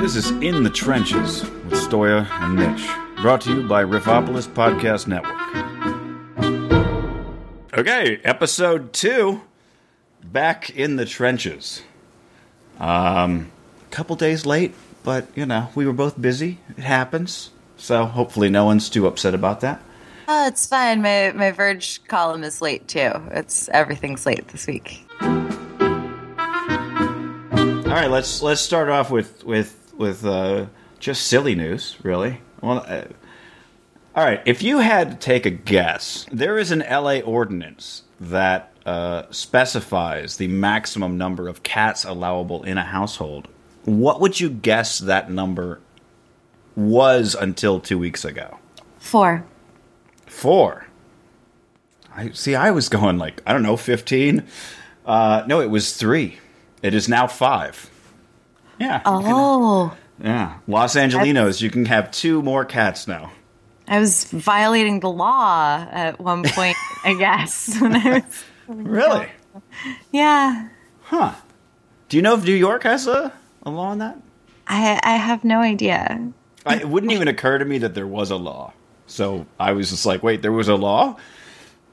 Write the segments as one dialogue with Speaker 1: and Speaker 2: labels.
Speaker 1: This is In the Trenches with Stoya and Mitch, brought to you by Riffopolis Podcast Network. Okay, episode two, back in the trenches. Um, a couple days late, but you know we were both busy. It happens, so hopefully no one's too upset about that.
Speaker 2: Oh, it's fine. My my Verge column is late too. It's everything's late this week.
Speaker 1: All right, let's let's start off with with with uh, just silly news, really. Well, uh, all right. If you had to take a guess, there is an LA ordinance that uh, specifies the maximum number of cats allowable in a household. What would you guess that number was until two weeks ago?
Speaker 2: Four.
Speaker 1: Four. I see. I was going like I don't know, fifteen. Uh, no, it was three. It is now five. Yeah.
Speaker 2: Oh,
Speaker 1: Yeah. Los Angelinos, you can have two more cats now.
Speaker 2: I was violating the law at one point. I guess. I was-
Speaker 1: Really?
Speaker 2: yeah.
Speaker 1: Huh. Do you know if New York has a, a law on that?
Speaker 2: I I have no idea.
Speaker 1: I, it wouldn't even occur to me that there was a law. So I was just like, wait, there was a law?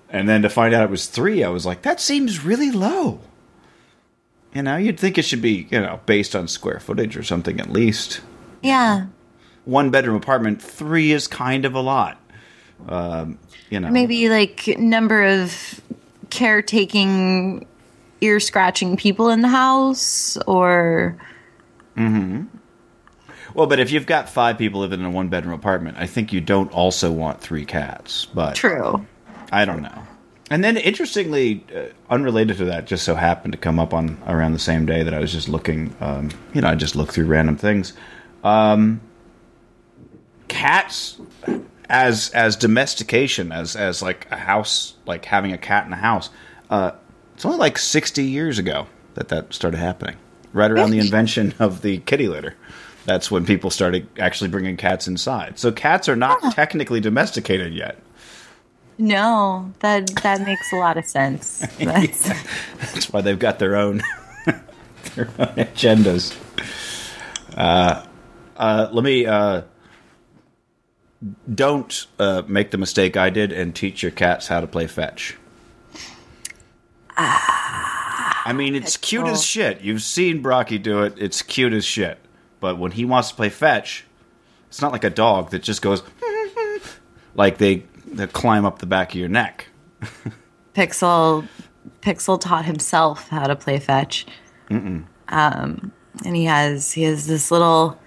Speaker 1: And then to find out it was three, I was like, that seems really low. You know, you'd think it should be, you know, based on square footage or something at least.
Speaker 2: Yeah.
Speaker 1: One bedroom apartment, three is kind of a lot. Um, you know,
Speaker 2: Maybe like number of caretaking, ear scratching people in the house, or Hmm.
Speaker 1: Well, but if you've got five people living in a one bedroom apartment, I think you don't also want three cats. But
Speaker 2: true.
Speaker 1: I don't know. And then, interestingly, uh, unrelated to that, just so happened to come up on around the same day that I was just looking. Um, you know, I just look through random things. Um, cats, as as domestication, as as like a house, like having a cat in a house. Uh, it's only like sixty years ago that that started happening. Right around the invention of the kitty litter. That's when people started actually bringing cats inside. So cats are not technically domesticated yet.
Speaker 2: No, that that makes a lot of sense. That's,
Speaker 1: That's why they've got their own their own agendas. Uh, uh, let me uh, don't uh, make the mistake I did and teach your cats how to play fetch. I mean, it's cute as shit. You've seen Brocky do it. It's cute as shit. But when he wants to play fetch, it's not like a dog that just goes like they they climb up the back of your neck.
Speaker 2: Pixel Pixel taught himself how to play fetch. Um, and he has he has this little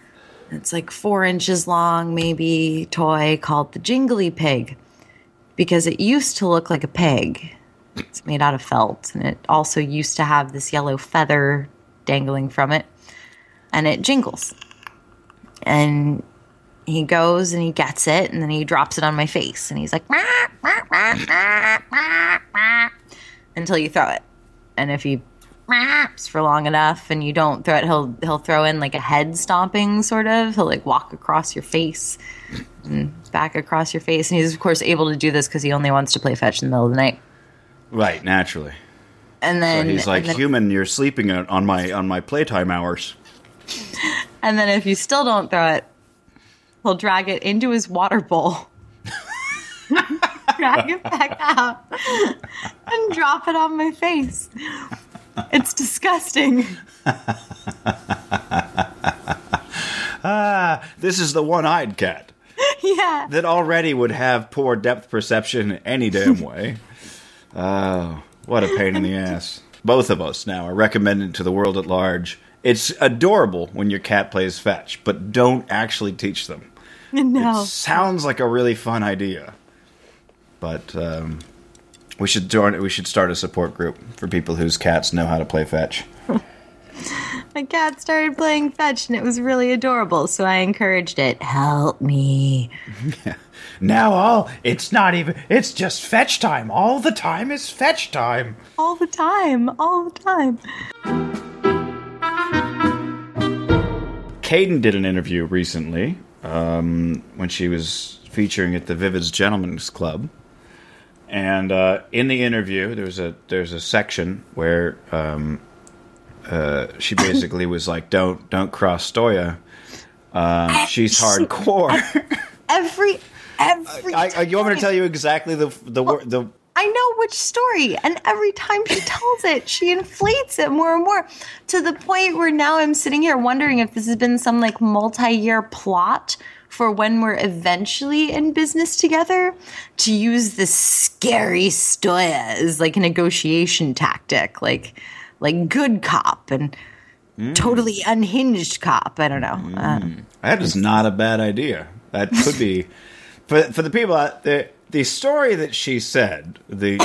Speaker 2: it's like four inches long maybe toy called the jingly pig. Because it used to look like a pig. It's made out of felt and it also used to have this yellow feather dangling from it. And it jingles. And he goes and he gets it and then he drops it on my face and he's like "Meow, meow, meow, meow, meow, meow," until you throw it and if he meows for long enough and you don't throw it he'll he'll throw in like a head stomping sort of he'll like walk across your face and back across your face and he's of course able to do this because he only wants to play fetch in the middle of the night
Speaker 1: Right, naturally.
Speaker 2: and
Speaker 1: So
Speaker 2: then
Speaker 1: he's like,
Speaker 2: then,
Speaker 1: human, you're sleeping on my on my playtime hours.
Speaker 2: and then if you still don't throw it he'll drag it into his water bowl drag it back out and drop it on my face it's disgusting
Speaker 1: Ah, this is the one-eyed cat
Speaker 2: yeah
Speaker 1: that already would have poor depth perception any damn way. Oh, what a pain in the ass. Both of us now are recommended to the world at large. It's adorable when your cat plays fetch, but don't actually teach them.
Speaker 2: no
Speaker 1: Sounds like a really fun idea, but um, we should join. We should start a support group for people whose cats know how to play fetch.
Speaker 2: my cat started playing fetch and it was really adorable so i encouraged it help me
Speaker 1: Now all it's not even it's just fetch time. All the time is fetch time.
Speaker 2: all the time all the time
Speaker 1: Kayden did an interview recently um, when she was featuring at the Vivids Gentlemen's Club, and uh, in the interview, there's a there's a section where um, uh, she basically was like, "Don't don't cross Stoya. Uh, she's hardcore."
Speaker 2: Every every.
Speaker 1: I, I, you want me to tell you exactly the the well, the?
Speaker 2: I know which story, and every time she tells it, she inflates it more and more to the point where now I'm sitting here wondering if this has been some like multi-year plot for when we're eventually in business together to use this scary stoya as like a negotiation tactic, like like good cop and mm. totally unhinged cop. I don't know. Mm.
Speaker 1: Uh, that is not a bad idea. That could be for for the people out there. The story that she said, the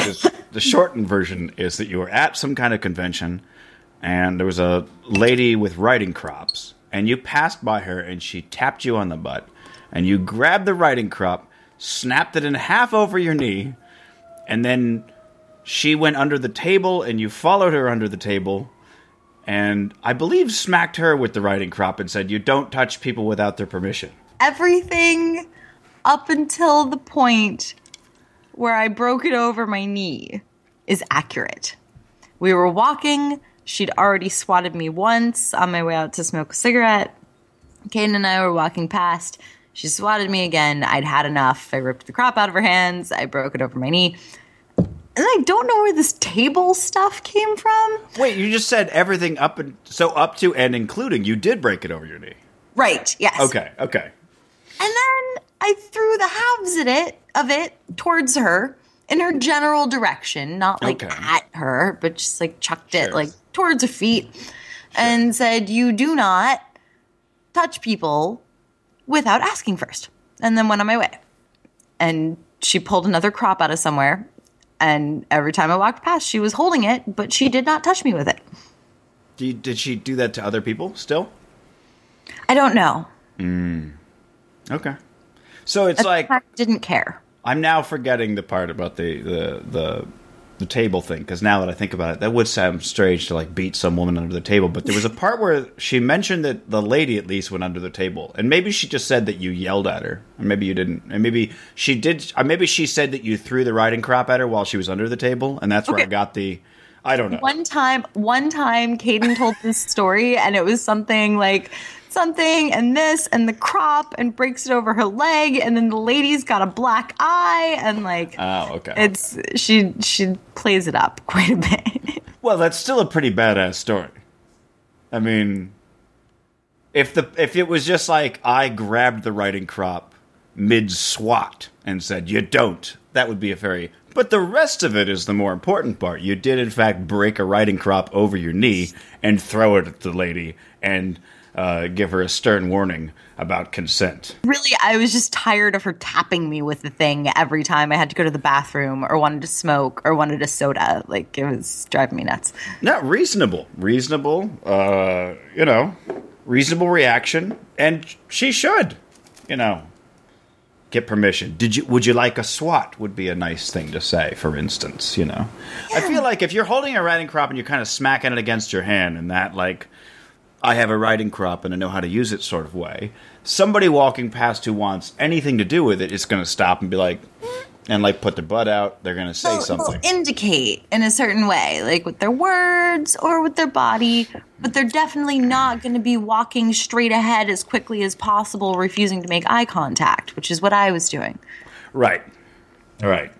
Speaker 1: the shortened version is that you were at some kind of convention, and there was a lady with riding crops, and you passed by her, and she tapped you on the butt, and you grabbed the riding crop, snapped it in half over your knee, and then she went under the table, and you followed her under the table, and I believe smacked her with the riding crop and said, "You don't touch people without their permission."
Speaker 2: Everything up until the point where I broke it over my knee is accurate. We were walking. She'd already swatted me once on my way out to smoke a cigarette. Kayden and I were walking past. She swatted me again. I'd had enough. I ripped the crop out of her hands. I broke it over my knee. And I don't know where this table stuff came from.
Speaker 1: Wait, you just said everything up and so up to and including you did break it over your knee.
Speaker 2: Right. Yes.
Speaker 1: Okay. Okay.
Speaker 2: And then I threw the halves of it of it towards her in her general direction, not like okay. at her, but just like chucked it like towards her feet sure. and said, "You do not touch people without asking first. And then went on my way. And she pulled another crop out of somewhere. And every time I walked past, she was holding it, but she did not touch me with it.
Speaker 1: Did, did she do that to other people still?
Speaker 2: I don't know.
Speaker 1: Mm. Okay. So it's
Speaker 2: At
Speaker 1: like
Speaker 2: I didn't care.
Speaker 1: I'm now forgetting the part about the the the the table thing because now that I think about it, that would sound strange to like beat some woman under the table. But there was a part where she mentioned that the lady at least went under the table, and maybe she just said that you yelled at her, or maybe you didn't, and maybe she did. Or maybe she said that you threw the riding crop at her while she was under the table, and that's where. I got the. I don't know.
Speaker 2: One time, one time, Kayden told this story, and it was something like something and this and the crop and breaks it over her leg and then the lady's got a black eye and like
Speaker 1: oh okay.
Speaker 2: it's she she plays it up quite a bit.
Speaker 1: Well that's still a pretty badass story. I mean if the if it was just like i grabbed the riding crop mid swat and said you don't that would be a very but the rest of it is the more important part. You did, in fact, break a riding crop over your knee and throw it at the lady, and uh, give her a stern warning about consent.
Speaker 2: Really, I was just tired of her tapping me with the thing every time I had to go to the bathroom or wanted to smoke or wanted a soda. Like it was driving me nuts.
Speaker 1: Not reasonable, reasonable. Uh, you know, reasonable reaction, and she should, you know, get permission. Did you? Would you like a swat? Would be a nice thing to say. For instance, you know, yeah. I feel like if you're holding a riding crop and you're kind of smacking it against your hand, and that like I have a riding crop and I know how to use it sort of way. Somebody walking past who wants anything to do with it is going to stop and be like, and like put their butt out. They're going to say something.
Speaker 2: indicate in a certain way, like with their words or with their body, but they're definitely not going to be walking straight ahead as quickly as possible, refusing to make eye contact, which is what I was doing.
Speaker 1: Right. Right.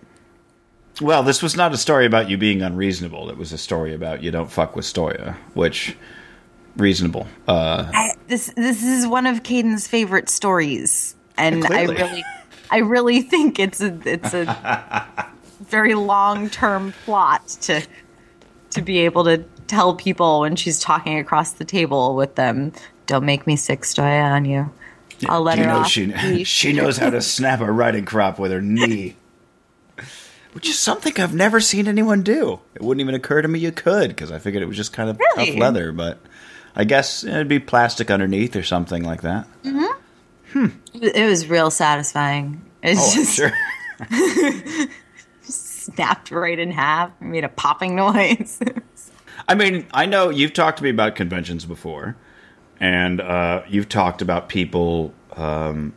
Speaker 1: Well, this was not a story about you being unreasonable. It was a story about you don't fuck with Stoya, which reasonable. Uh,
Speaker 2: I, this this is one of Kayden's favorite stories, and I really, I really think it's a it's a very long term plot to to be able to tell people when she's talking across the table with them. Don't make me sic, Stoya on you. I'll let her know off.
Speaker 1: She, she knows how to snap a riding crop with her knee. Which is something I've never seen anyone do. It wouldn't even occur to me you could, because I figured it was just kind of really? tough leather. But I guess it'd be plastic underneath or something like that.
Speaker 2: Mm-hmm. Hmm. It was real satisfying. It's oh, just sure. snapped right in half, made a popping noise.
Speaker 1: I mean, I know you've talked to me about conventions before, and uh, you've talked about people um,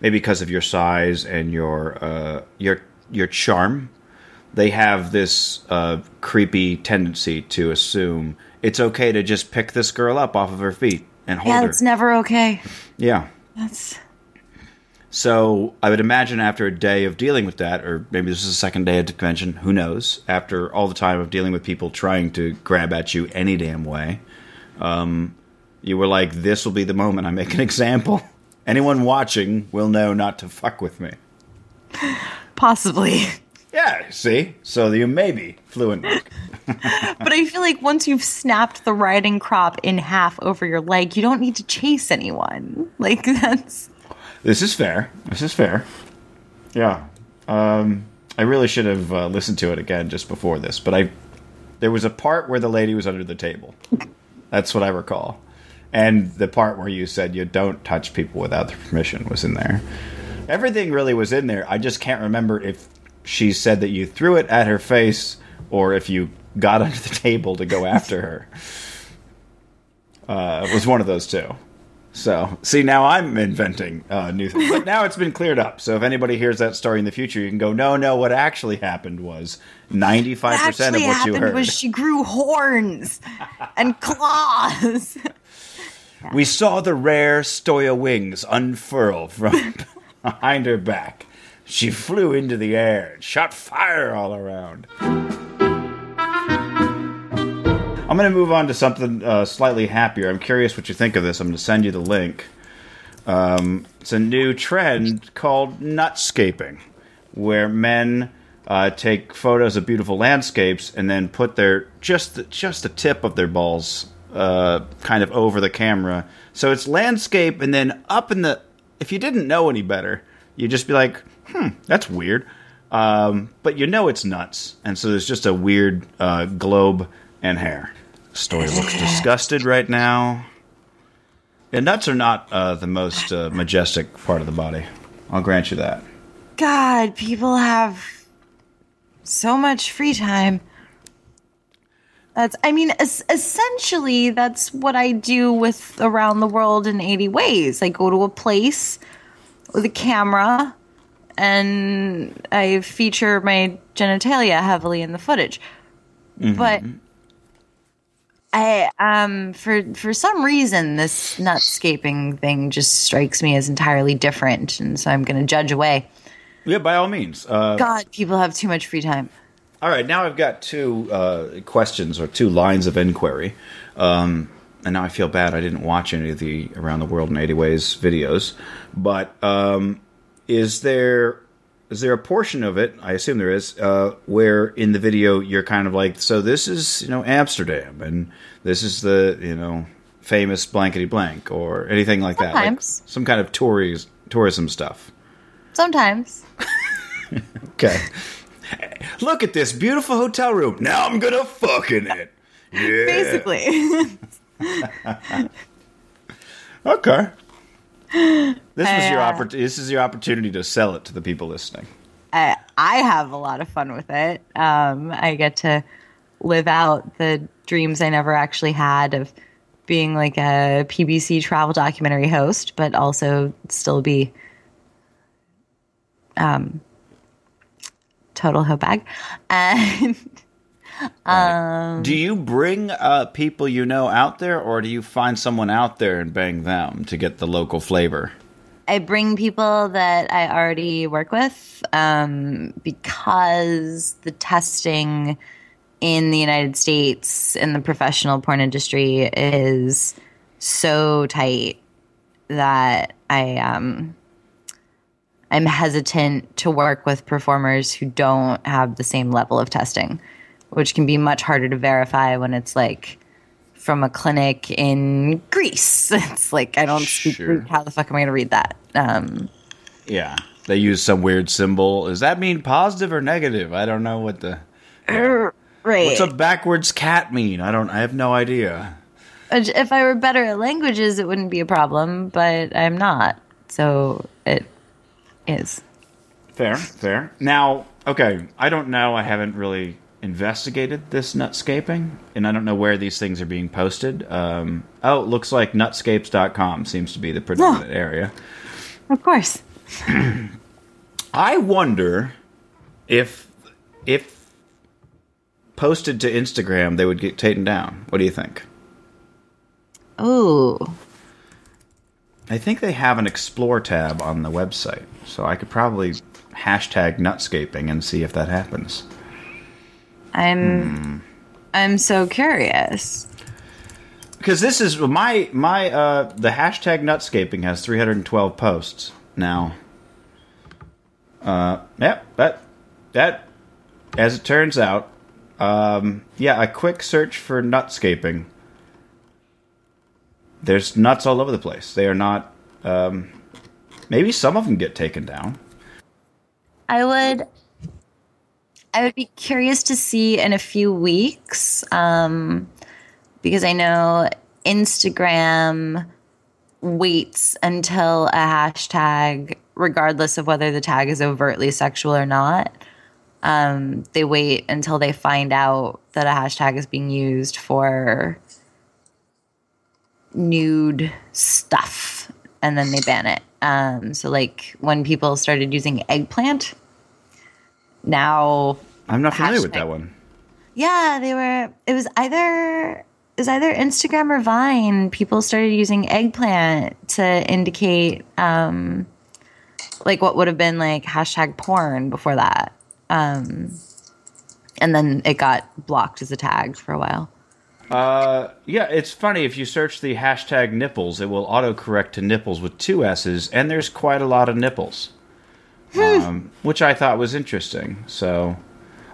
Speaker 1: maybe because of your size and your uh, your your charm. They have this uh, creepy tendency to assume it's okay to just pick this girl up off of her feet and hold
Speaker 2: Yeah,
Speaker 1: her.
Speaker 2: Yeah, it's never okay.
Speaker 1: yeah.
Speaker 2: That's
Speaker 1: So I would imagine after a day of dealing with that, or maybe this is the second day at the convention, who knows? After all the time of dealing with people trying to grab at you any damn way, um, you were like, "This will be the moment I make an example. Anyone watching will know not to fuck with me."
Speaker 2: possibly.
Speaker 1: Yeah, see, so you may be fluent.
Speaker 2: But I feel like once you've snapped the riding crop in half over your leg, you don't need to chase anyone. Like that's
Speaker 1: This is fair. This is fair. Yeah. Um, I really should have uh, listened to it again just before this, but I there was a part where the lady was under the table. That's what I recall. And the part where you said you don't touch people without their permission was in there. Everything really was in there. I just can't remember if she said that you threw it at her face or if you got under the table to go after her. Uh, it was one of those two. So, see, now I'm inventing uh, new things. But now it's been cleared up. So, if anybody hears that story in the future, you can go, no, no, what actually happened was 95% of
Speaker 2: what
Speaker 1: what you heard.
Speaker 2: was she grew horns and claws.
Speaker 1: We saw the rare Stoya wings unfurl from behind her back. She flew into the air and shot fire all around. I'm going to move on to something uh, slightly happier. I'm curious what you think of this. I'm going to send you the link. Um, it's a new trend called nutscaping, where men uh, take photos of beautiful landscapes and then put their just the, just the tip of their balls uh, kind of over the camera. So it's landscape, and then up in the. If you didn't know any better, you'd just be like, "Hmm, that's weird," um, but you know it's nuts, and so there's just a weird uh, globe and hair. Stoya looks disgusted right now. And nuts are not uh, the most uh, majestic part of the body. I'll grant you that.
Speaker 2: God, people have so much free time. That's, I mean, es- essentially, that's what I do with Around the World in 80 Ways. I go to a place with a camera and I feature my genitalia heavily in the footage. But I um for for some reason this nutscaping thing just strikes me as entirely different, and so I'm going to judge away.
Speaker 1: Yeah, by all means. Uh,
Speaker 2: God, people have too much free time.
Speaker 1: all right, now I've got two uh, questions or two lines of inquiry. Um, and now I feel bad I didn't watch any of the Around the World in 80 Ways videos. But um, is there is there a portion of it? I assume there is, uh, where in the video you're kind of like, so this is you know Amsterdam, and this is the you know famous blankety blank, or anything like that, like
Speaker 2: Sometimes.
Speaker 1: some kind of tourism tourism stuff.
Speaker 2: Sometimes.
Speaker 1: Okay. Look at this beautiful hotel room. Now I'm gonna fuck in it. Yeah.
Speaker 2: Basically.
Speaker 1: Okay. This was your
Speaker 2: Uh,
Speaker 1: oppor- This is your opportunity to sell it to the people listening.
Speaker 2: I, I have a lot of fun with it. Um, I get to live out the dreams I never actually had of being like a PBC travel documentary host, but also still be um, total hoe bag. And Um,
Speaker 1: do you bring uh, people you know out there, or do you find someone out there and bang them to get the local flavor?
Speaker 2: I bring people that I already work with um, because the testing in the United States in the professional porn industry is so tight that I um, I'm hesitant to work with performers who don't have the same level of testing, which can be much harder to verify when it's like from a clinic in Greece. It's like I don't speak
Speaker 1: Sure.
Speaker 2: Greek. How the fuck am I going to read that? Um,
Speaker 1: Yeah, they use some weird symbol. Does that mean positive or negative? I don't know what the
Speaker 2: right.
Speaker 1: what's a backwards cat mean. I don't. I have no idea.
Speaker 2: if I were better at languages, it wouldn't be a problem, but I'm not. So it is.
Speaker 1: Fair, fair. Now, okay, I don't know. I haven't really investigated this nutscaping, and I don't know where these things are being posted. Um, oh, it looks like nutscapes.com seems to be the predominant area.
Speaker 2: Of course.
Speaker 1: I wonder if if posted to Instagram, they would get taken down. What do you think?
Speaker 2: Oh,
Speaker 1: I think they have an explore tab on the website, so I could probably hashtag nutscaping and see if that happens.
Speaker 2: I'm I'm so curious.
Speaker 1: Because this is my my uh the hashtag nutscaping has 312 posts now. Uh, yep that that as it turns out, um, yeah, a quick search for nutscaping. There's nuts all over the place. They are not. Um, maybe some of them get taken down.
Speaker 2: I would I would be curious to see in a few weeks um, because I know Instagram waits until a hashtag, regardless of whether the tag is overtly sexual or not. Um, they wait until they find out that a hashtag is being used for nude stuff and then they ban it. Um, so, like when people started using eggplant, now
Speaker 1: I'm not familiar with that one.
Speaker 2: yeah, they were. It was either it was either Instagram or Vine. People started using eggplant to indicate um, like what would have been like hashtag porn before that, um, and then it got blocked as a tag for a while.
Speaker 1: Uh, yeah, it's funny if you search the hashtag nipples, it will autocorrect to nipples with two S's, and there's quite a lot of nipples, um, which I thought was interesting. So,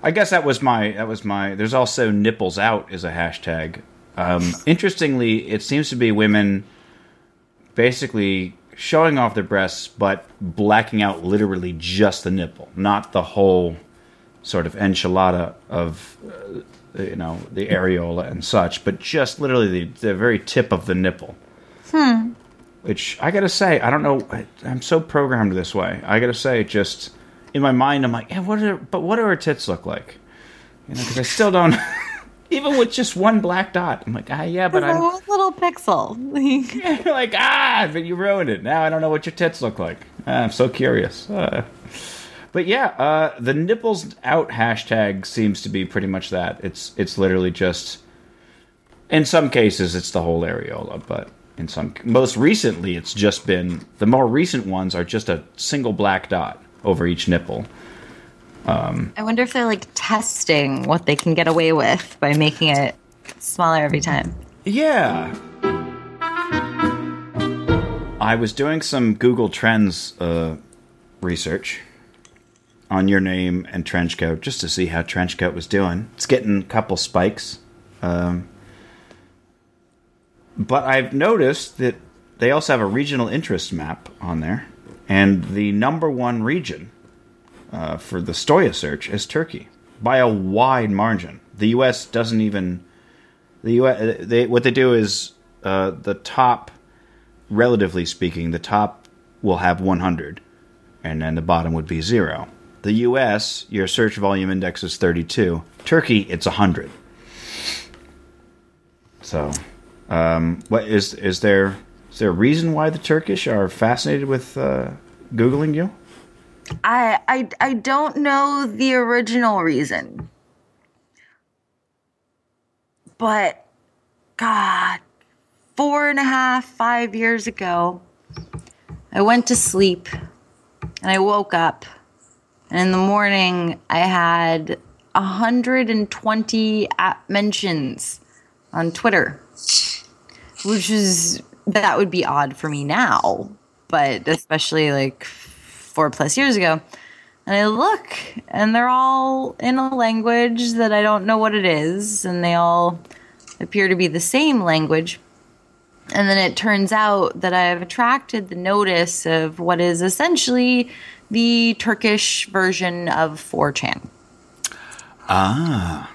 Speaker 1: I guess that was my that was my. There's also nipples out is a hashtag. Um, interestingly, it seems to be women basically showing off their breasts, but blacking out literally just the nipple, not the whole sort of enchilada of uh, you know the areola and such, but just literally the, the very tip of the nipple. Hmm. Which I gotta say, I don't know. I, I'm so programmed this way. I gotta say, just in my mind, I'm like, yeah, what are but what do her tits look like? You know, because I still don't. Even with just one black dot, I'm like, ah, yeah, but I'm
Speaker 2: One little pixel.
Speaker 1: Like, ah, but you ruined it. Now I don't know what your tits look like. Ah, I'm so curious. Uh, but yeah, uh, the nipples out hashtag seems to be pretty much that. It's it's literally just. In some cases, it's the whole areola, but in some most recently, it's just been the more recent ones are just a single black dot over each nipple.
Speaker 2: I wonder if they're like testing what they can get away with by making it smaller every time.
Speaker 1: Yeah. I was doing some Google Trends uh, research on your name and Trenchcoat just to see how Trenchcoat was doing. It's getting a couple spikes. Um, but I've noticed that they also have a regional interest map on there. And the number one region uh, for the Stoya search is Turkey by a wide margin. The U.S. doesn't even the U.S. They, what they do is uh, the top, relatively speaking, the top will have 100, and then the bottom would be zero. The U.S. your search volume index is 32. Turkey it's 100. So, um, what is is there is there a reason why the Turkish are fascinated with uh, googling you?
Speaker 2: I, I I don't know the original reason. But God, four and a half, five years ago, I went to sleep and I woke up. And in the morning, I had 120 app mentions on Twitter, which is, that would be odd for me now, but especially like four plus years ago. And I look, and they're all in a language that I don't know what it is, and they all appear to be the same language. And then it turns out that I've attracted the notice of what is essentially the Turkish version of 4chan.
Speaker 1: Ah,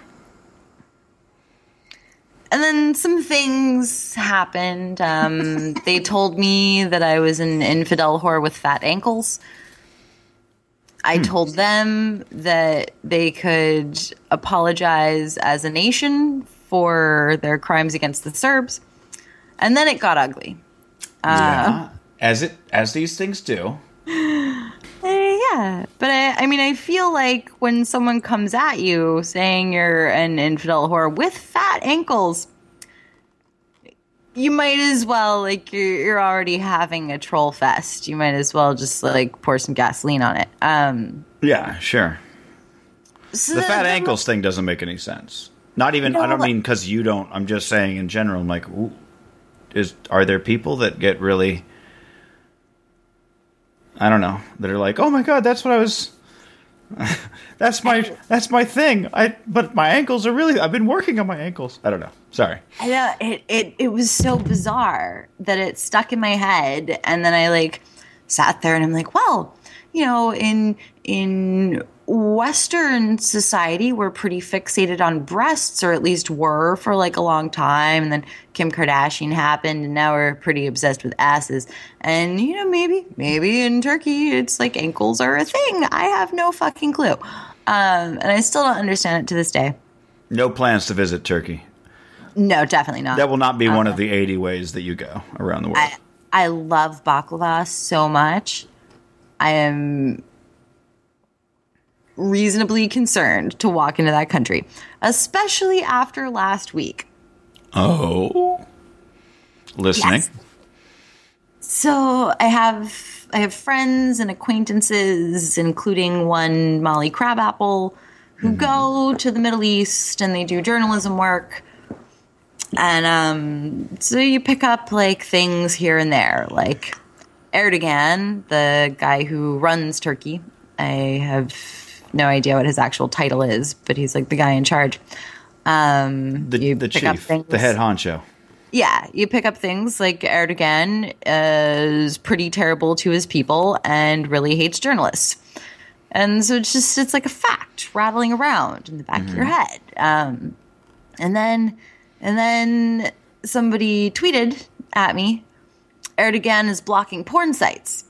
Speaker 2: And then some things happened. Um, they told me that I was an infidel whore with fat ankles. I told them that they could apologize as a nation for their crimes against the Serbs. And then it got ugly.
Speaker 1: yeah. As it as these things do.
Speaker 2: Yeah, but I, I mean, I feel like when someone comes at you saying you're an infidel whore with fat ankles, you might as well like you're, you're already having a troll fest. You might as well just like pour some gasoline on it. Um,
Speaker 1: Yeah, sure.
Speaker 2: so
Speaker 1: The fat
Speaker 2: the-
Speaker 1: ankles thing doesn't make any sense. Not even. I don't
Speaker 2: but-
Speaker 1: mean because you don't. I'm just saying in general. I'm like, ooh, is are there people that get really? I don't know. That are like, oh my god, that's what I was. that's my that's my thing. I but my ankles are really. I've been working on my ankles. I don't know. Sorry.
Speaker 2: I know it, it it was so bizarre that it stuck in my head and then I like sat there and I'm like, well, you know, in in Western society we're pretty fixated on breasts, or at least were for like a long time, and then Kim Kardashian happened and now we're pretty obsessed with asses. And you know, maybe maybe in Turkey it's like ankles are a thing. I have no fucking clue. Um, and I still don't understand it to this day.
Speaker 1: No plans to visit Turkey.
Speaker 2: No, definitely not.
Speaker 1: That will not be one of the 80 ways that you go around the world.
Speaker 2: I, I love baklava so much. I am reasonably concerned to walk into that country, especially after last week.
Speaker 1: oh, listening.
Speaker 2: Yes. So I have I have friends and acquaintances, including one Molly Crabapple, who go to the Middle East and they do journalism work. And um, so you pick up like things here and there, like Erdogan, the guy who runs Turkey. I have no idea what his actual title is, but he's like the guy in charge. Um,
Speaker 1: The, the chief, the head honcho.
Speaker 2: yeah, you pick up things like Erdogan is pretty terrible to his people and really hates journalists. And so it's just, it's like a fact rattling around in the back of your head. Um, and then, and then somebody tweeted at me, Erdogan is blocking porn sites.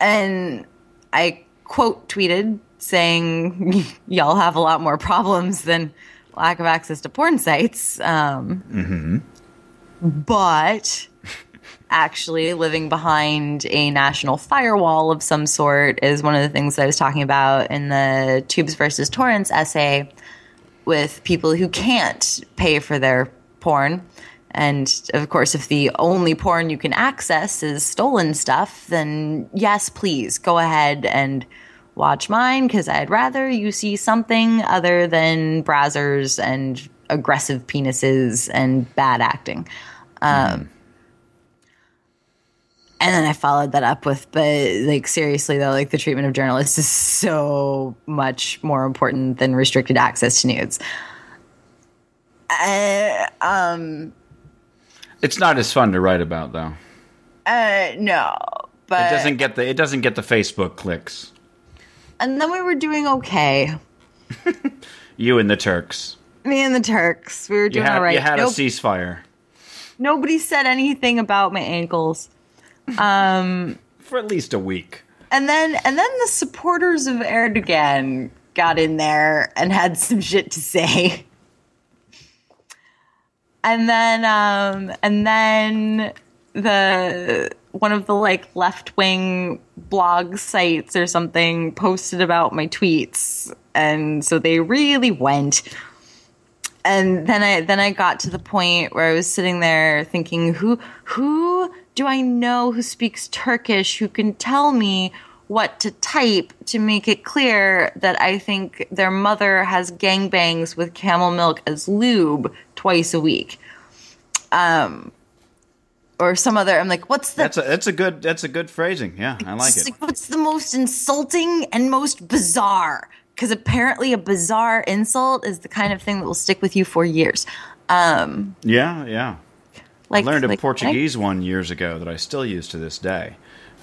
Speaker 2: And I quote tweeted saying, y'all have a lot more problems than lack of access to porn sites. Um, But actually, living behind a national firewall of some sort is one of the things I was talking about in the Tubes versus Torrents essay with people who can't pay for their porn. And of course, if the only porn you can access is stolen stuff, then yes, please go ahead and watch mine because I'd rather you see something other than brazzers and aggressive penises and bad acting. Um, and then I followed that up with, but like seriously though, like the treatment of journalists is so much more important than restricted access to nudes. Uh, um,
Speaker 1: It's not as fun to write about though.
Speaker 2: uh, no, but
Speaker 1: It doesn't get the it doesn't get the Facebook clicks.
Speaker 2: And then we were doing okay.
Speaker 1: You and the Turks.
Speaker 2: Me and the Turks, we were
Speaker 1: You
Speaker 2: doing
Speaker 1: had
Speaker 2: all right.
Speaker 1: you had
Speaker 2: Nope.
Speaker 1: a ceasefire
Speaker 2: Nobody said anything about my ankles.
Speaker 1: for at least a week.
Speaker 2: And then and then the supporters of Erdogan got in there and had some shit to say. And then um and then the one of the like left wing blog sites or something posted about my tweets and so they really went. And then I then I got to the point where I was sitting there thinking, who who do I know who speaks Turkish who can tell me what to type to make it clear that I think their mother has gangbangs with camel milk as lube twice a week, um, or some other. I'm like, what's the
Speaker 1: That's a that's a good that's a good phrasing. Yeah, I like it.
Speaker 2: like, what's the most insulting and most bizarre? Because apparently, a bizarre insult is the kind of thing that will stick with you for years. Um,
Speaker 1: Yeah, yeah.
Speaker 2: like
Speaker 1: I learned a
Speaker 2: like-
Speaker 1: Portuguese one years ago that I still use to this day.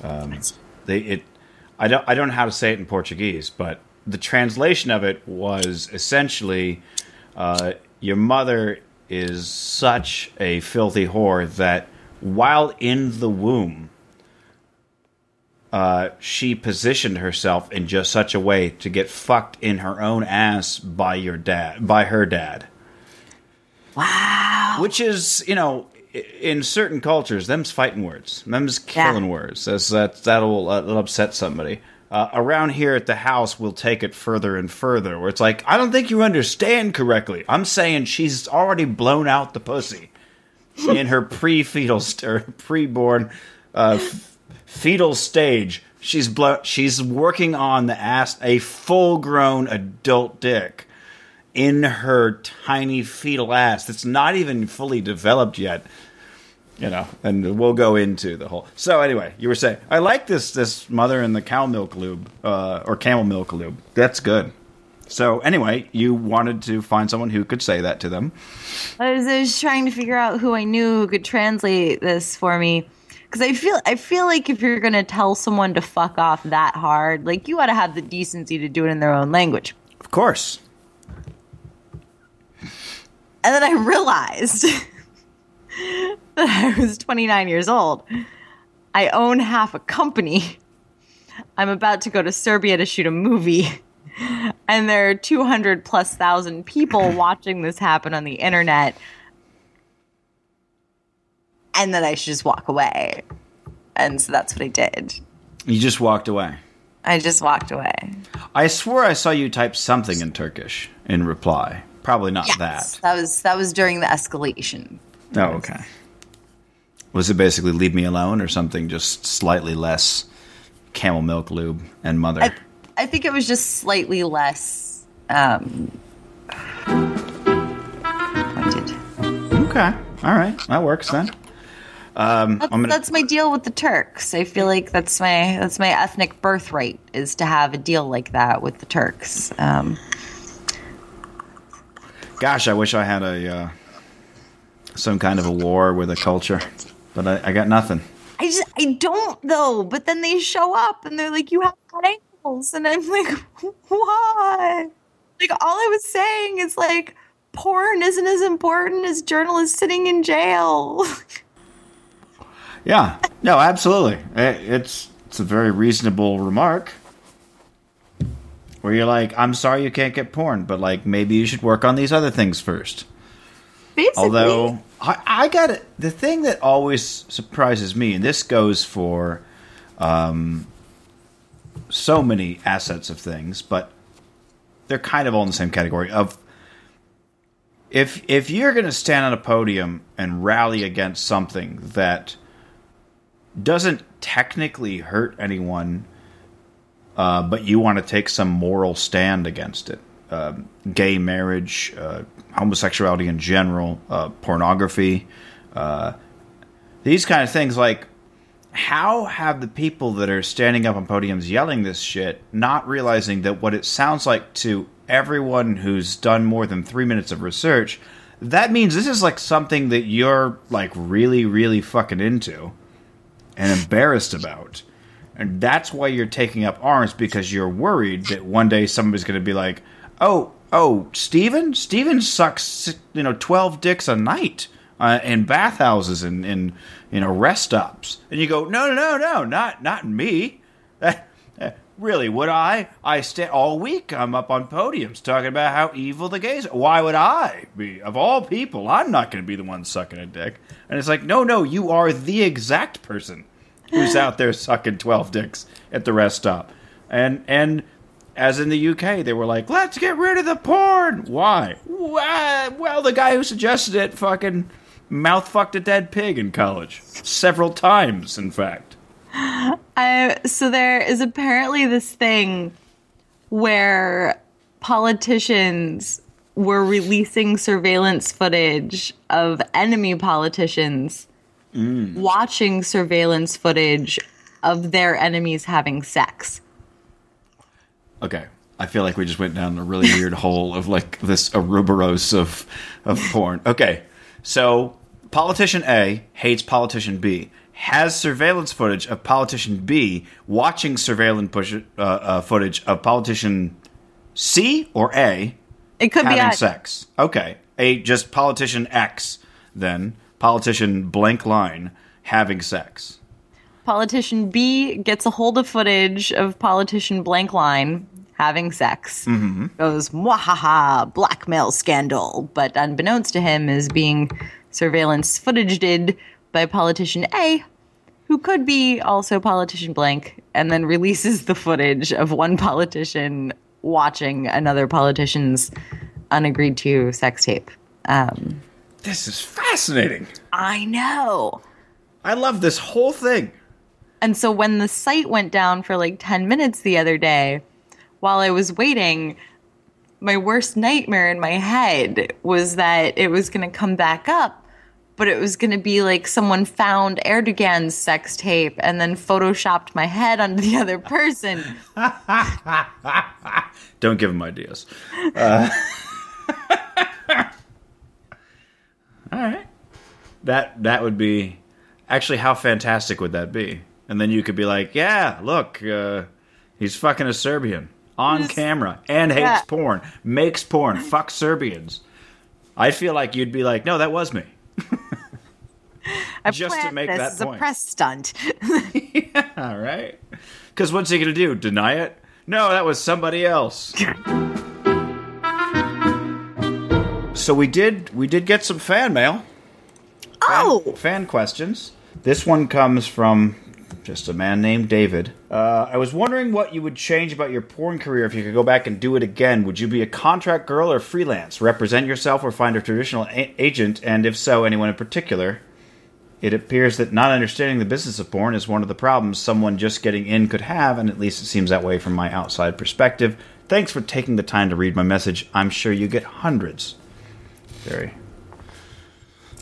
Speaker 1: Um, they it I don't I don't know how to say it in Portuguese, but the translation of it was essentially uh, your mother is such a filthy whore that while in the womb uh, she positioned herself in just such a way to get fucked in her own ass by your dad by her dad
Speaker 2: Wow.
Speaker 1: which is you know in certain cultures, them's fighting words. Them's killing
Speaker 2: Yeah.
Speaker 1: words. That's, that that'll, uh, that'll upset somebody. Uh, around here at the house, we'll take it further and further. Where it's like, I don't think you understand correctly. I'm saying she's already blown out the pussy in her pre-fetal st- or pre-born uh, f- fetal stage. She's blo- She's working on the ass a full-grown adult dick in her tiny fetal ass that's not even fully developed yet. You know, and we'll go into the whole. So anyway, you were saying I like this this mother and the cow milk lube uh, or camel milk lube. That's good. So anyway, you wanted to find someone who could say that to them.
Speaker 2: I was, I was trying to figure out who I knew who could translate this for me. Because I feel, I feel like if you're gonna tell someone to fuck off that hard, like you ought to have the decency to do it in their own language.
Speaker 1: Of course.
Speaker 2: And then I realized that I was 29 years old. I own half a company. I'm about to go to Serbia to shoot a movie. And there are 200 plus thousand people watching this happen on the internet. And then I should just walk away. And so that's what I did.
Speaker 1: You just walked away.
Speaker 2: I just walked away.
Speaker 1: I swore I saw you type something in Turkish in reply. Probably not
Speaker 2: Yes,
Speaker 1: that.
Speaker 2: that was that was during the escalation.
Speaker 1: Oh, okay. Was it basically leave me alone or something just slightly less camel milk lube and mother?
Speaker 2: I, I think it was just slightly less um, pointed.
Speaker 1: okay. All right. That works then. Um,
Speaker 2: That's,
Speaker 1: gonna,
Speaker 2: that's my deal with the Turks. I feel like that's my that's my ethnic birthright is to have a deal like that with the Turks. Um,
Speaker 1: gosh, I wish I had a uh, some kind of a war with a culture, but I, I got nothing.
Speaker 2: I just I don't though. But then they show up and they're like, "You have bad ankles," and I'm like, "Why?" Like all I was saying is like, porn isn't as important as journalists sitting in jail.
Speaker 1: Yeah. No, absolutely. It- It's it's a very reasonable remark. Where you're like, I'm sorry you can't get porn, but like maybe you should work on these other things first.
Speaker 2: Basically,
Speaker 1: Although I, I got it. The thing that always surprises me, and this goes for um, so many assets of things, but they're kind of all in the same category of if if you're going to stand on a podium and rally against something that doesn't technically hurt anyone, uh, but you want to take some moral stand against it, um, gay marriage, uh, homosexuality in general, uh, pornography, uh, these kind of things. Like, how have the people that are standing up on podiums yelling this shit not realizing that what it sounds like to everyone who's done more than three minutes of research? That means this is like something that you're like really, really fucking into and embarrassed about. And that's why you're taking up arms because you're worried that one day somebody's going to be like, "Oh, oh, Steven? Steven sucks, you know, 12 dicks a night uh, in bathhouses and in you know rest stops." And you go, "No, no, no, no, not not me." Really, would I? I stay all week. I'm up on podiums talking about how evil the gays. Are. Why would I be? Of all people, I'm not going to be the one sucking a dick. And it's like, no, no, you are the exact person who's out there sucking 12 dicks at the rest stop. And and as in the UK, they were like, let's get rid of the porn. Why? Well, the guy who suggested it fucking mouth fucked a dead pig in college. Several times, in fact.
Speaker 2: I, so there is apparently this thing where politicians were releasing surveillance footage of enemy politicians mm. watching surveillance footage of their enemies having sex.
Speaker 1: Okay. I feel like we just went down a really weird hole of like this Ouroboros of of porn. Okay. So politician A hates politician B. Has surveillance footage of politician B watching surveillance push, uh, uh, footage of politician C or A
Speaker 2: It could be
Speaker 1: having sex. Okay. A just politician X then politician blank line having sex.
Speaker 2: politician B gets a hold of footage of politician blank line having sex. Goes, mwahaha, blackmail scandal. But unbeknownst to him is being surveillance footage did by politician A, who could be also politician blank, and then releases the footage of one politician watching another politician's unagreed to sex tape. Um,
Speaker 1: This is fascinating.
Speaker 2: I know.
Speaker 1: I love this whole thing.
Speaker 2: And so when the site went down for like 10 minutes the other day, while I was waiting, my worst nightmare in my head was that it was going to come back up, but it was going to be like someone found Erdogan's sex tape and then photoshopped my head onto the other person.
Speaker 1: Don't give him ideas. Uh, all right. That that would be actually how fantastic would that be? And then you could be like, yeah, look, uh, he's fucking a Serbian on camera and hates
Speaker 2: Yeah.
Speaker 1: porn, makes porn, fuck Serbians. I feel like you'd be like, no, that was me.
Speaker 2: I
Speaker 1: Just to make
Speaker 2: this
Speaker 1: that
Speaker 2: as a
Speaker 1: point.
Speaker 2: press stunt.
Speaker 1: All right. Because what's he going to do? Deny it? No, that was somebody else. so we did we did get some fan mail.
Speaker 2: oh,
Speaker 1: Fan questions. This one comes from just a man named David. Uh, I was wondering what you would change about your porn career if you could go back and do it again. Would you be a contract girl or freelance? Represent yourself or find a traditional a- agent? And if so, anyone in particular? It appears that not understanding the business of porn is one of the problems someone just getting in could have, and at least it seems that way from my outside perspective. Thanks for taking the time to read my message. I'm sure you get hundreds. Very.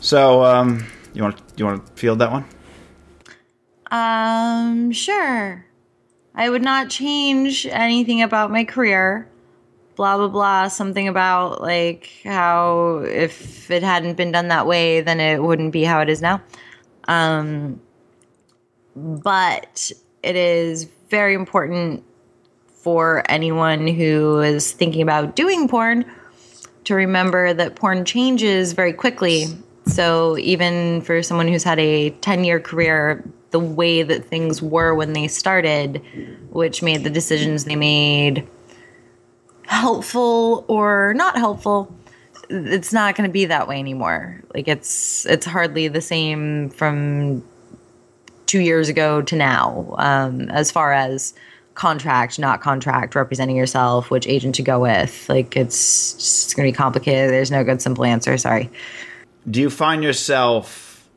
Speaker 1: So, um, you want you want to field that one?
Speaker 2: Um, sure. I would not change anything about my career. Blah, blah, blah. Something about like how if it hadn't been done that way, then it wouldn't be how it is now. Um, but it is very important for anyone who is thinking about doing porn to remember that porn changes very quickly. So even for someone who's had a 10 year career, the way that things were when they started, which made the decisions they made helpful or not helpful, it's not going to be that way anymore. Like it's it's hardly the same from 2 years ago to now um as far as contract, not contract, representing yourself, which agent to go with. Like it's just going to be complicated. There's no good simple answer, sorry.
Speaker 1: Do you find yourself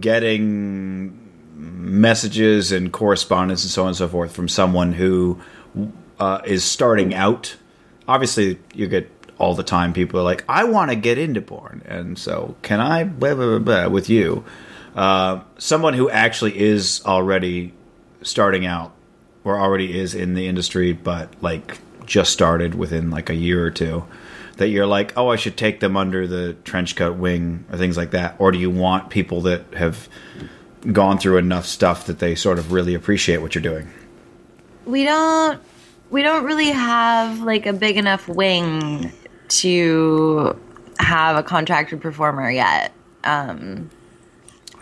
Speaker 1: getting messages and correspondence and so on and so forth from someone who uh, is starting out? Obviously, you get all the time people are like, "I want to get into porn," and so can I? Blah blah blah, blah with you. Uh, someone who actually is already starting out or already is in the industry, but like just started within like a year or two, that you're like, oh, I should take them under the trench coat wing or things like that? Or do you want people that have gone through enough stuff that they sort of really appreciate what you're doing?
Speaker 2: we don't we don't really have like a big enough wing to have a contracted performer yet um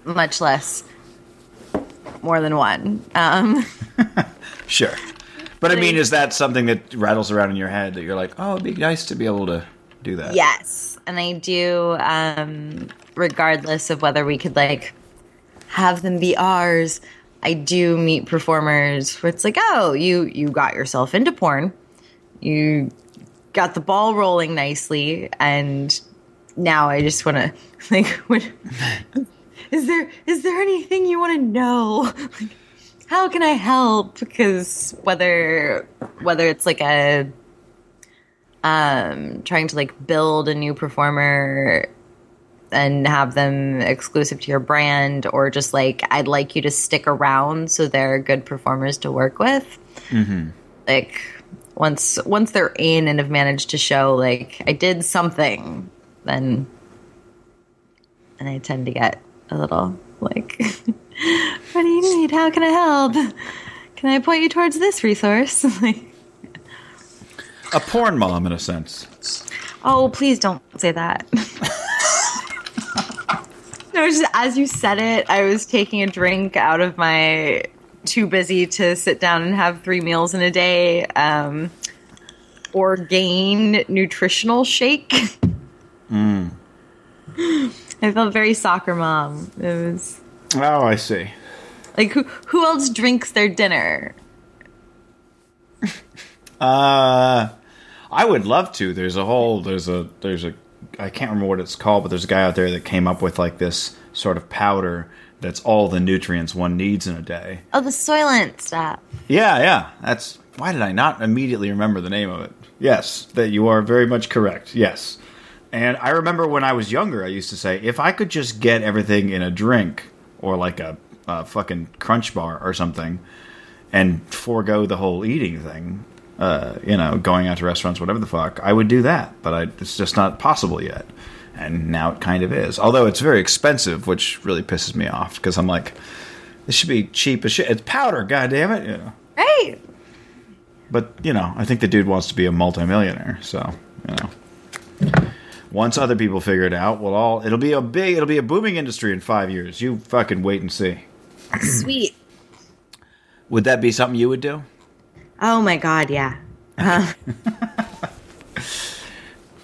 Speaker 2: much less more than one um
Speaker 1: Sure. But I mean, is that something that rattles around in your head that you're like, oh, it'd be nice to be able to do that?
Speaker 2: yes and i do um regardless of whether we could like have them be ours i do meet performers where it's like oh you you got yourself into porn. You got the ball rolling nicely. And now i just want to like what is there is there anything you want to know? Like how can i help? Because whether whether it's like a um trying to like build a new performer and have them exclusive to your brand or just like i'd like you to stick around so they're good performers to work with. Mm-hmm. Like once once they're in and have managed to show like i did something then and i tend to get a little like what do you need? How can i help? Can i point you towards this resource? Like
Speaker 1: A porn mom, in a sense.
Speaker 2: Oh, please don't say that. no, just as you said it, I was taking a drink out of my too busy to sit down and have three meals in a day um, Orgain nutritional shake. I felt very soccer mom. It was
Speaker 1: Oh, I see.
Speaker 2: like who who else drinks their dinner?
Speaker 1: Uh, I would love to. There's a whole. There's a. There's a. I can't remember what it's called, but there's a guy out there that came up with like this sort of powder that's all the nutrients one needs in a day.
Speaker 2: Oh, the Soylent stuff.
Speaker 1: Yeah, yeah. That's why did I not immediately remember the name of it? Yes, that you are very much correct. Yes. And I remember when I was younger, I used to say, if I could just get everything in a drink or like a, a fucking crunch bar or something and forego the whole eating thing, uh, you know, going out to restaurants, whatever the fuck, I would do that. But I, it's just not possible yet. And now it kind of is. Although it's very expensive, which really pisses me off because I'm like, this should be cheap as shit. It's powder, goddammit. You know.
Speaker 2: Right.
Speaker 1: But you know, I think the dude wants to be a multimillionaire. So you know, once other people figure it out, we'll all it'll be a big, it'll be a booming industry in five years. You fucking wait and see.
Speaker 2: Sweet.
Speaker 1: Would that be something you would do?
Speaker 2: Oh my god, yeah. Uh,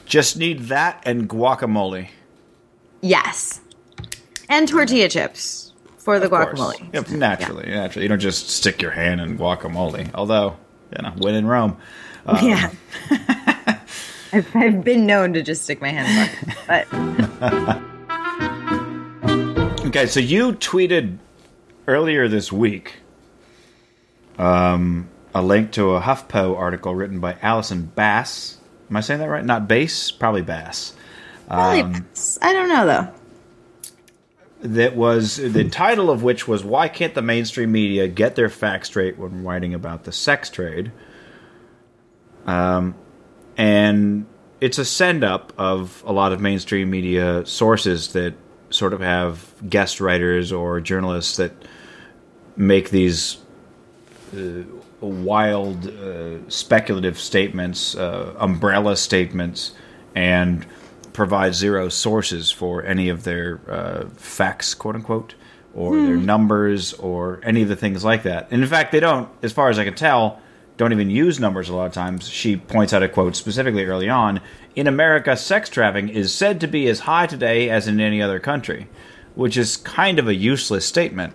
Speaker 1: Just need that and guacamole.
Speaker 2: yes. And tortilla chips for the
Speaker 1: Of
Speaker 2: guacamole.
Speaker 1: Yep, naturally, naturally. You don't just stick your hand in guacamole. Although, you know, when in Rome. Um,
Speaker 2: yeah. I've, I've been known to just stick my hand in but
Speaker 1: Okay, so you tweeted earlier this week um, a link to a HuffPo article written by Allison Bass. Am I saying that right? Not Bass, probably Bass.
Speaker 2: probably
Speaker 1: Um,
Speaker 2: pass. I don't know though.
Speaker 1: That was the title of which was "Why Can't the Mainstream Media Get Their Facts Straight When Writing About the Sex Trade?" Um, and it's a send up of a lot of mainstream media sources that sort of have guest writers or journalists that make these uh, wild uh, speculative statements, uh, umbrella statements, and provide zero sources for any of their uh, facts, quote unquote, or their numbers, or any of the things like that. And in fact, they don't, as far as I can tell, don't even use numbers a lot of times. She points out a quote specifically early on In America, sex trafficking is said to be as high today as in any other country, which is kind of a useless statement.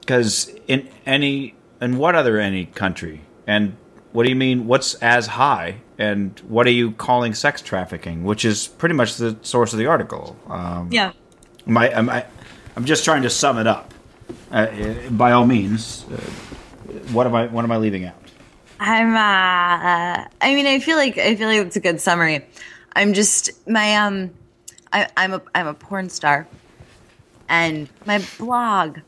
Speaker 1: Because in any, in what other any country? And what do you mean, what's as high? And what are you calling sex trafficking? Which is pretty much the source of the article. Um,
Speaker 2: Yeah.
Speaker 1: my, I'm, I, I'm just trying to sum it up. Uh, uh, by all means, uh, what am I? What am I leaving out?
Speaker 2: I'm uh I mean I feel like I feel like it's a good summary. I'm just my um I, I'm a I'm a porn star. And my blog,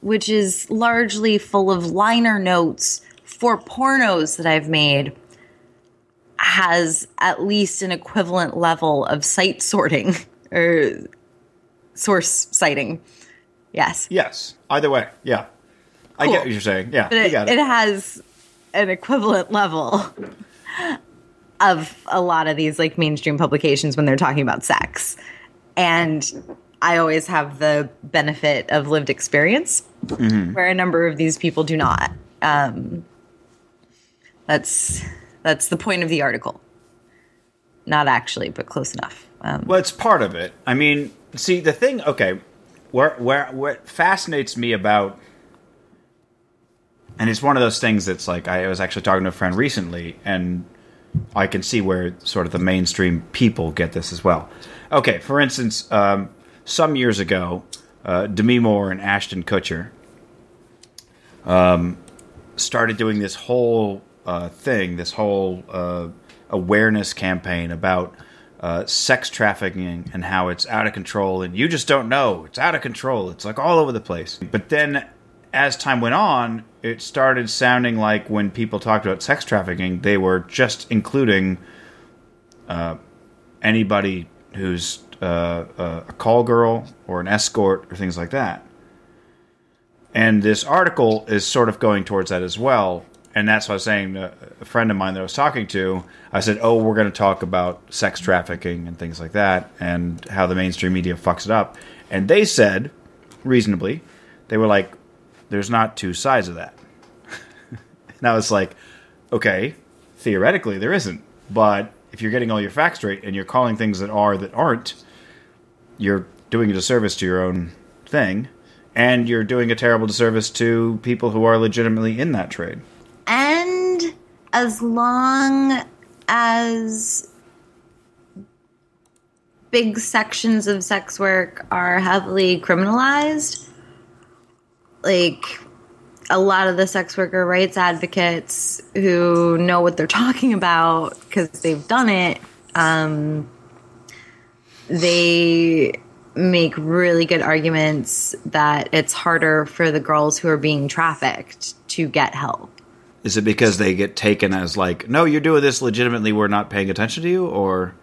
Speaker 2: which is largely full of liner notes for pornos that I've made, has at least an equivalent level of site sorting or source citing. Yes.
Speaker 1: Yes. Either way, yeah. I get what you're saying. Yeah,
Speaker 2: but
Speaker 1: you
Speaker 2: it,
Speaker 1: got
Speaker 2: it
Speaker 1: it.
Speaker 2: has an equivalent level of a lot of these like mainstream publications when they're talking about sex and i always have the benefit of lived experience
Speaker 1: Mm-hmm.
Speaker 2: where a number of these people do not um, that's that's the point of the article not actually but close enough um,
Speaker 1: Well, it's part of it. I mean, see, the thing. Okay, where where what fascinates me about, and it's one of those things that's like I was actually talking to a friend recently, and I can see where sort of the mainstream people get this as well. Okay, for instance, um, some years ago, uh, Demi Moore and Ashton Kutcher um, started doing this whole uh, thing, this whole uh, awareness campaign about uh, sex trafficking and how it's out of control, and you just don't know. It's out of control. It's like all over the place. But then, as time went on, it started sounding like when people talked about sex trafficking, they were just including uh, anybody who's uh, a call girl or an escort or things like that. And this article is sort of going towards that as well. And that's what I was saying to a friend of mine that I was talking to. I said, Oh, we're going to talk about sex trafficking and things like that and how the mainstream media fucks it up. And they said, reasonably, they were like, There's not two sides of that. and I was like, Okay, theoretically, there isn't. But if you're getting all your facts straight and you're calling things that are that aren't, you're doing a disservice to your own thing, and you're doing a terrible disservice to people who are legitimately in that trade.
Speaker 2: And as long as big sections of sex work are heavily criminalized, like a lot of the sex worker rights advocates who know what they're talking about because they've done it, um, they make really good arguments that it's harder for the girls who are being trafficked to get help.
Speaker 1: Is it because they get taken as like, no, you're doing this legitimately, we're not paying attention to you, or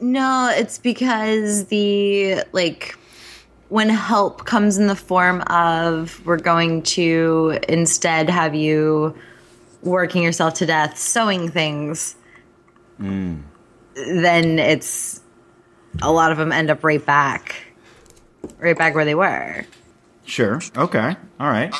Speaker 2: No, it's because the like when help comes in the form of we're going to instead have you working yourself to death sewing things hmm. then it's a lot of them end up right back right back where they were
Speaker 1: Sure. Okay. All right.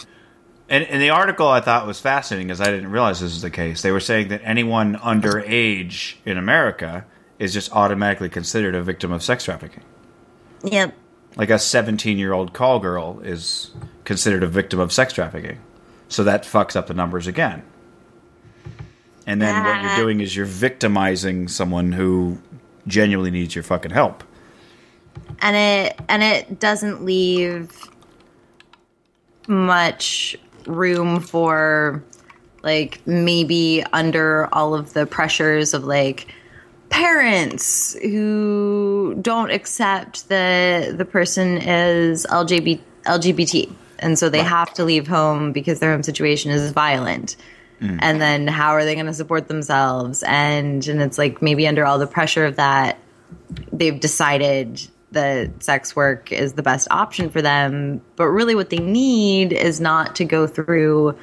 Speaker 1: And, and the article I thought was fascinating because I didn't realize this was the case. They were saying that anyone underage in America is just automatically considered a victim of sex trafficking.
Speaker 2: yep
Speaker 1: Like a 17 year old call girl is considered a victim of sex trafficking. So that fucks up the numbers again. And then what you're doing is you're victimizing someone who genuinely needs your fucking help.
Speaker 2: and it and it doesn't leave much room for like maybe under all of the pressures of like parents who don't accept that the person is LGBT, LGBT and so they have to leave home because their home situation is violent Mm. and then how are they going to support themselves and and it's like maybe under all the pressure of that they've decided that sex work is the best option for them. But really, what they need is not to go through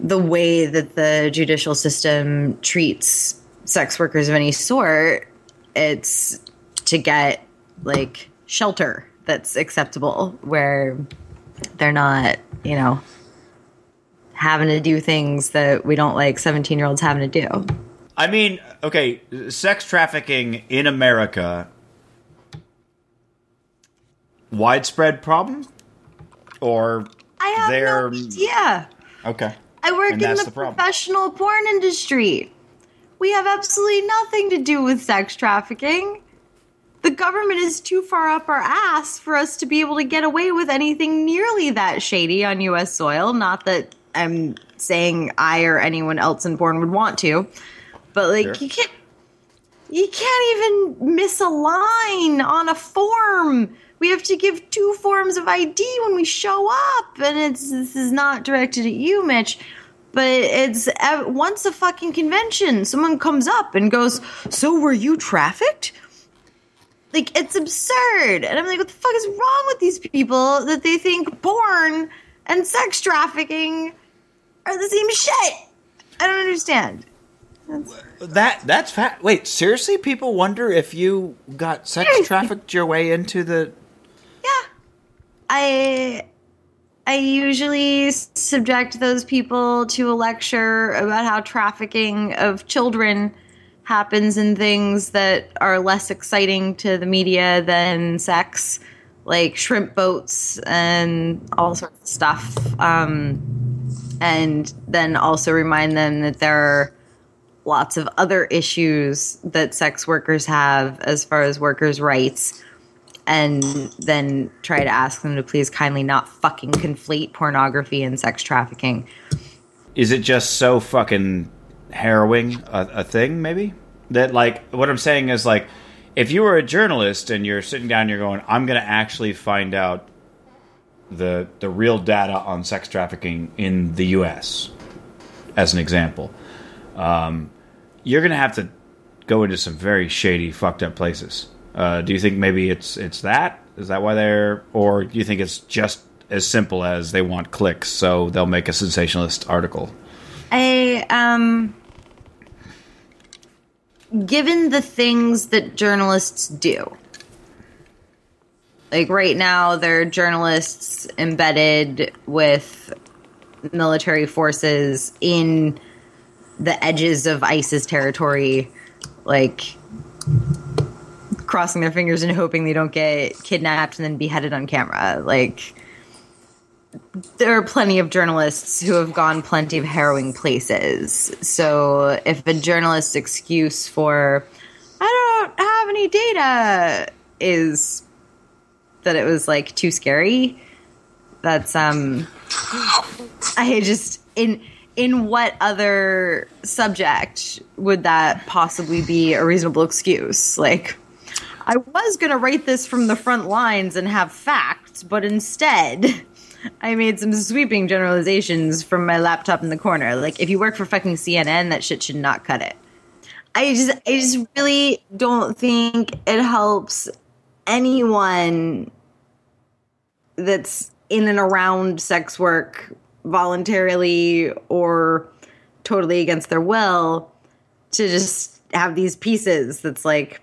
Speaker 2: the way that the judicial system treats sex workers of any sort. It's to get like shelter that's acceptable where they're not, you know, having to do things that we don't like 17 year olds having to do.
Speaker 1: I mean, okay, sex trafficking in America widespread problem or
Speaker 2: I have
Speaker 1: They're-
Speaker 2: no idea.
Speaker 1: okay.
Speaker 2: I work
Speaker 1: And
Speaker 2: in the,
Speaker 1: the
Speaker 2: professional porn industry. We have absolutely nothing to do with sex trafficking. The government is too far up our ass for us to be able to get away with anything nearly that shady on US soil. Not that I'm saying I or anyone else in porn would want to, but like
Speaker 1: Sure.
Speaker 2: you can't you can't even miss a line on a form. We have to give two forms of ID when we show up, and it's this is not directed at you, Mitch, but it's once a fucking convention, someone comes up and goes, "So were you trafficked?" Like it's absurd, and I'm like, "What the fuck is wrong with these people that they think porn and sex trafficking are the same shit?" I don't understand.
Speaker 1: That that's fat. Wait, seriously? People wonder if you got sex trafficked your way into the.
Speaker 2: Yeah. I I usually subject those people to a lecture about how trafficking of children happens in things that are less exciting to the media than sex, like shrimp boats and all sorts of stuff. Um, and then also remind them that there are lots of other issues that sex workers have as far as workers' rights and then try to ask them to please kindly not fucking conflate pornography and sex trafficking.
Speaker 1: Is it just so fucking harrowing a, a thing? Maybe that like what I'm saying is like if you were a journalist and you're sitting down, and you're going, I'm going to actually find out the the real data on sex trafficking in the U.S. As an example, um, you're going to have to go into some very shady, fucked up places. Uh, do you think maybe it's it's that? Is that why they're, or do you think it's just as simple as they want clicks, so they'll make a sensationalist article?
Speaker 2: I um given the things that journalists do. Like right now there are journalists embedded with military forces in the edges of ISIS territory like crossing their fingers and hoping they don't get kidnapped and then beheaded on camera. Like, there are plenty of journalists who have gone plenty of harrowing places. So, if a journalist's excuse for, I don't have any data, is that it was like too scary, that's, um, I just, in, in what other subject would that possibly be a reasonable excuse? Like, I was going to write this from the front lines and have facts, but instead, I made some sweeping generalizations from my laptop in the corner. Like, if you work for fucking CNN, that shit should not cut it. I just, I just really don't think it helps anyone that's in and around sex work voluntarily or totally against their will to just have these pieces that's like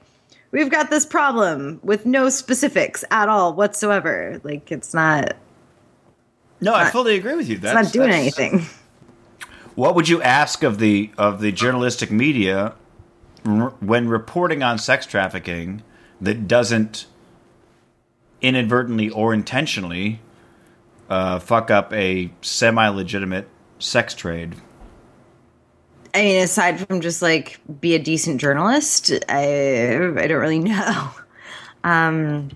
Speaker 2: we've got this problem with no specifics at all whatsoever. Like it's not
Speaker 1: no i fully agree with you.
Speaker 2: that's it's not doing anything.
Speaker 1: What would you ask of the of the journalistic media when reporting on sex trafficking that doesn't inadvertently or intentionally uh, fuck up a semi-legitimate sex trade.
Speaker 2: I mean, aside from just like be a decent journalist, I I don't really know. Um,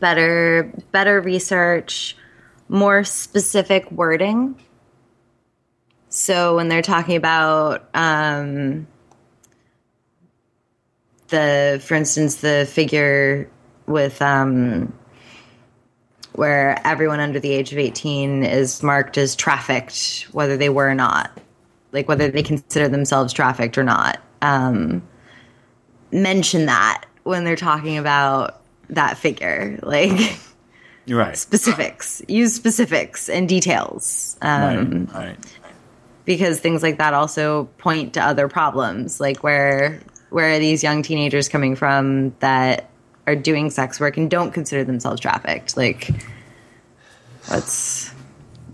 Speaker 2: better better research, more specific wording. So when they're talking about um, the, for instance, the figure with um, where everyone under the age of 18 is marked as trafficked, whether they were or not, like whether they consider themselves trafficked or not. Um, mention that when they're talking about that figure, like
Speaker 1: right
Speaker 2: specifics. Use specifics and details. Um, right, right. Because things like that also point to other problems, like where where are these young teenagers coming from that are doing sex work and don't consider themselves trafficked. Like, that's,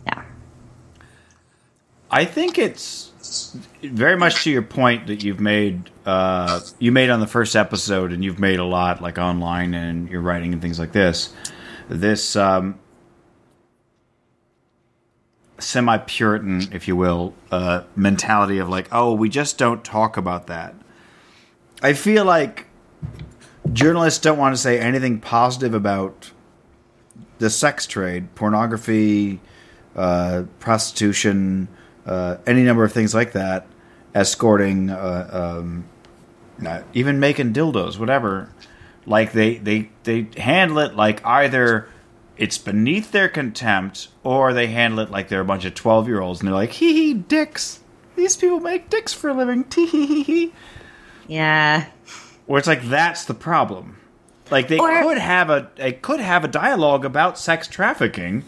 Speaker 2: yeah.
Speaker 1: I think it's very much to your point that you've made, uh, you made on the first episode, and you've made a lot like online and your writing and things like this. This, um, semi Puritan, if you will, uh, mentality of like, oh, we just don't talk about that. I feel like journalists don't want to say anything positive about the sex trade, pornography, uh, prostitution, uh, any number of things like that, escorting, uh, um, even making dildos, whatever. Like they, they, they handle it like either it's beneath their contempt or they handle it like they're a bunch of 12 year olds and they're like, hee hee, dicks. These people make dicks for a living. Tee hee hee hee.
Speaker 2: Yeah.
Speaker 1: Where it's like that's the problem. Like they or, could have a they could have a dialogue about sex trafficking,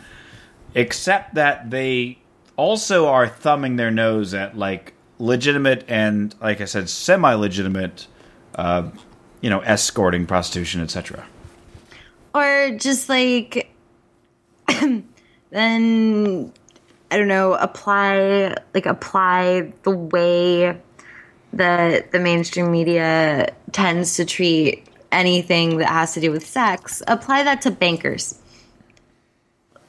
Speaker 1: except that they also are thumbing their nose at like legitimate and like I said, semi legitimate uh, you know, escorting, prostitution, etc.
Speaker 2: Or just like then I don't know, apply like apply the way that the mainstream media tends to treat anything that has to do with sex, apply that to bankers.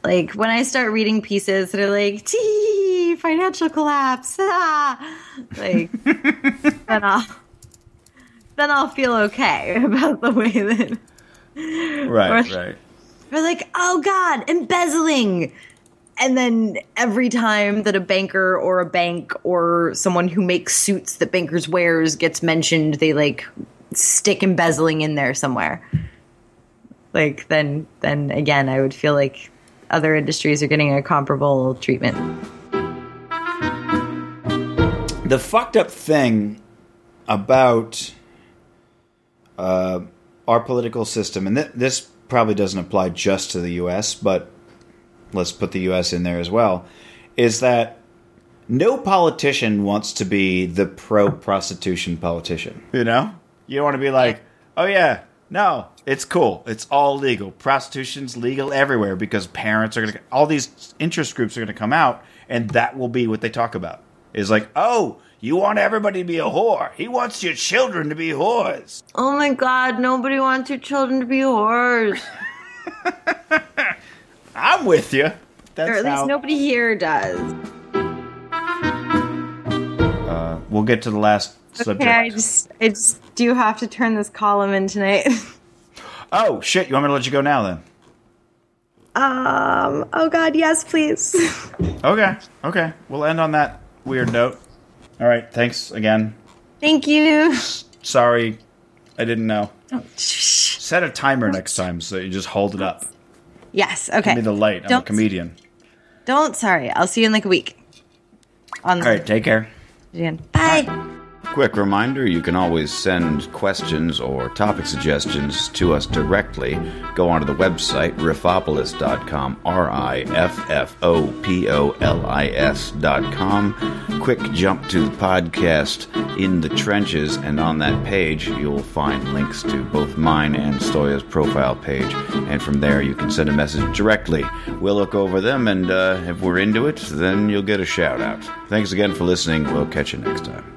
Speaker 2: Like when I start reading pieces that are like, "Tee, financial collapse," ah, like then I'll then I'll feel okay about the way that
Speaker 1: right, or, right.
Speaker 2: Or like, "Oh God, embezzling." And then every time that a banker or a bank or someone who makes suits that bankers wears gets mentioned, they like stick embezzling in there somewhere. Like then then again I would feel like other industries are getting a comparable treatment.
Speaker 1: The fucked up thing about uh, our political system, and th- this probably doesn't apply just to the U.S., but let's put the U.S. in there as well, is that no politician wants to be the pro prostitution politician. You know? You don't want to be like, oh, yeah, no, it's cool. It's all legal. Prostitution's legal everywhere because parents are going to, all these interest groups are going to come out, and that will be what they talk about. Is like, oh, You want everybody to be a whore. He wants your children to be whores.
Speaker 2: Oh my god, nobody wants your children to be whores.
Speaker 1: I'm with you. That's
Speaker 2: or at least
Speaker 1: how-
Speaker 2: nobody here does.
Speaker 1: uh, we'll get to the last subject.
Speaker 2: Okay, I just I just do have to turn this column in tonight.
Speaker 1: Oh shit! You want me to let you go now then?
Speaker 2: um oh god, yes, please.
Speaker 1: Okay. Okay. We'll end on that weird note. All right. Thanks again.
Speaker 2: Thank you.
Speaker 1: Sorry, I didn't know.
Speaker 2: Oh, shh.
Speaker 1: Set a timer next time so you just hold it up.
Speaker 2: Yes, okay.
Speaker 1: Give me the light. I'm a
Speaker 2: Don't-
Speaker 1: comedian.
Speaker 2: Don't sorry. I'll see you in like a week. On
Speaker 1: All right. Take care.
Speaker 2: again. Bye.
Speaker 1: Quick reminder you can always send questions or topic suggestions to us directly. Go onto the website, riffopolis.com, R I F F O P O L I S.com. Quick jump to the podcast In the Trenches, and on that page you'll find links to both mine and Stoya's profile page. And from there you can send a message directly. We'll look over them, and uh, if we're into it, then you'll get a shout out. Thanks again for listening. We'll catch you next time.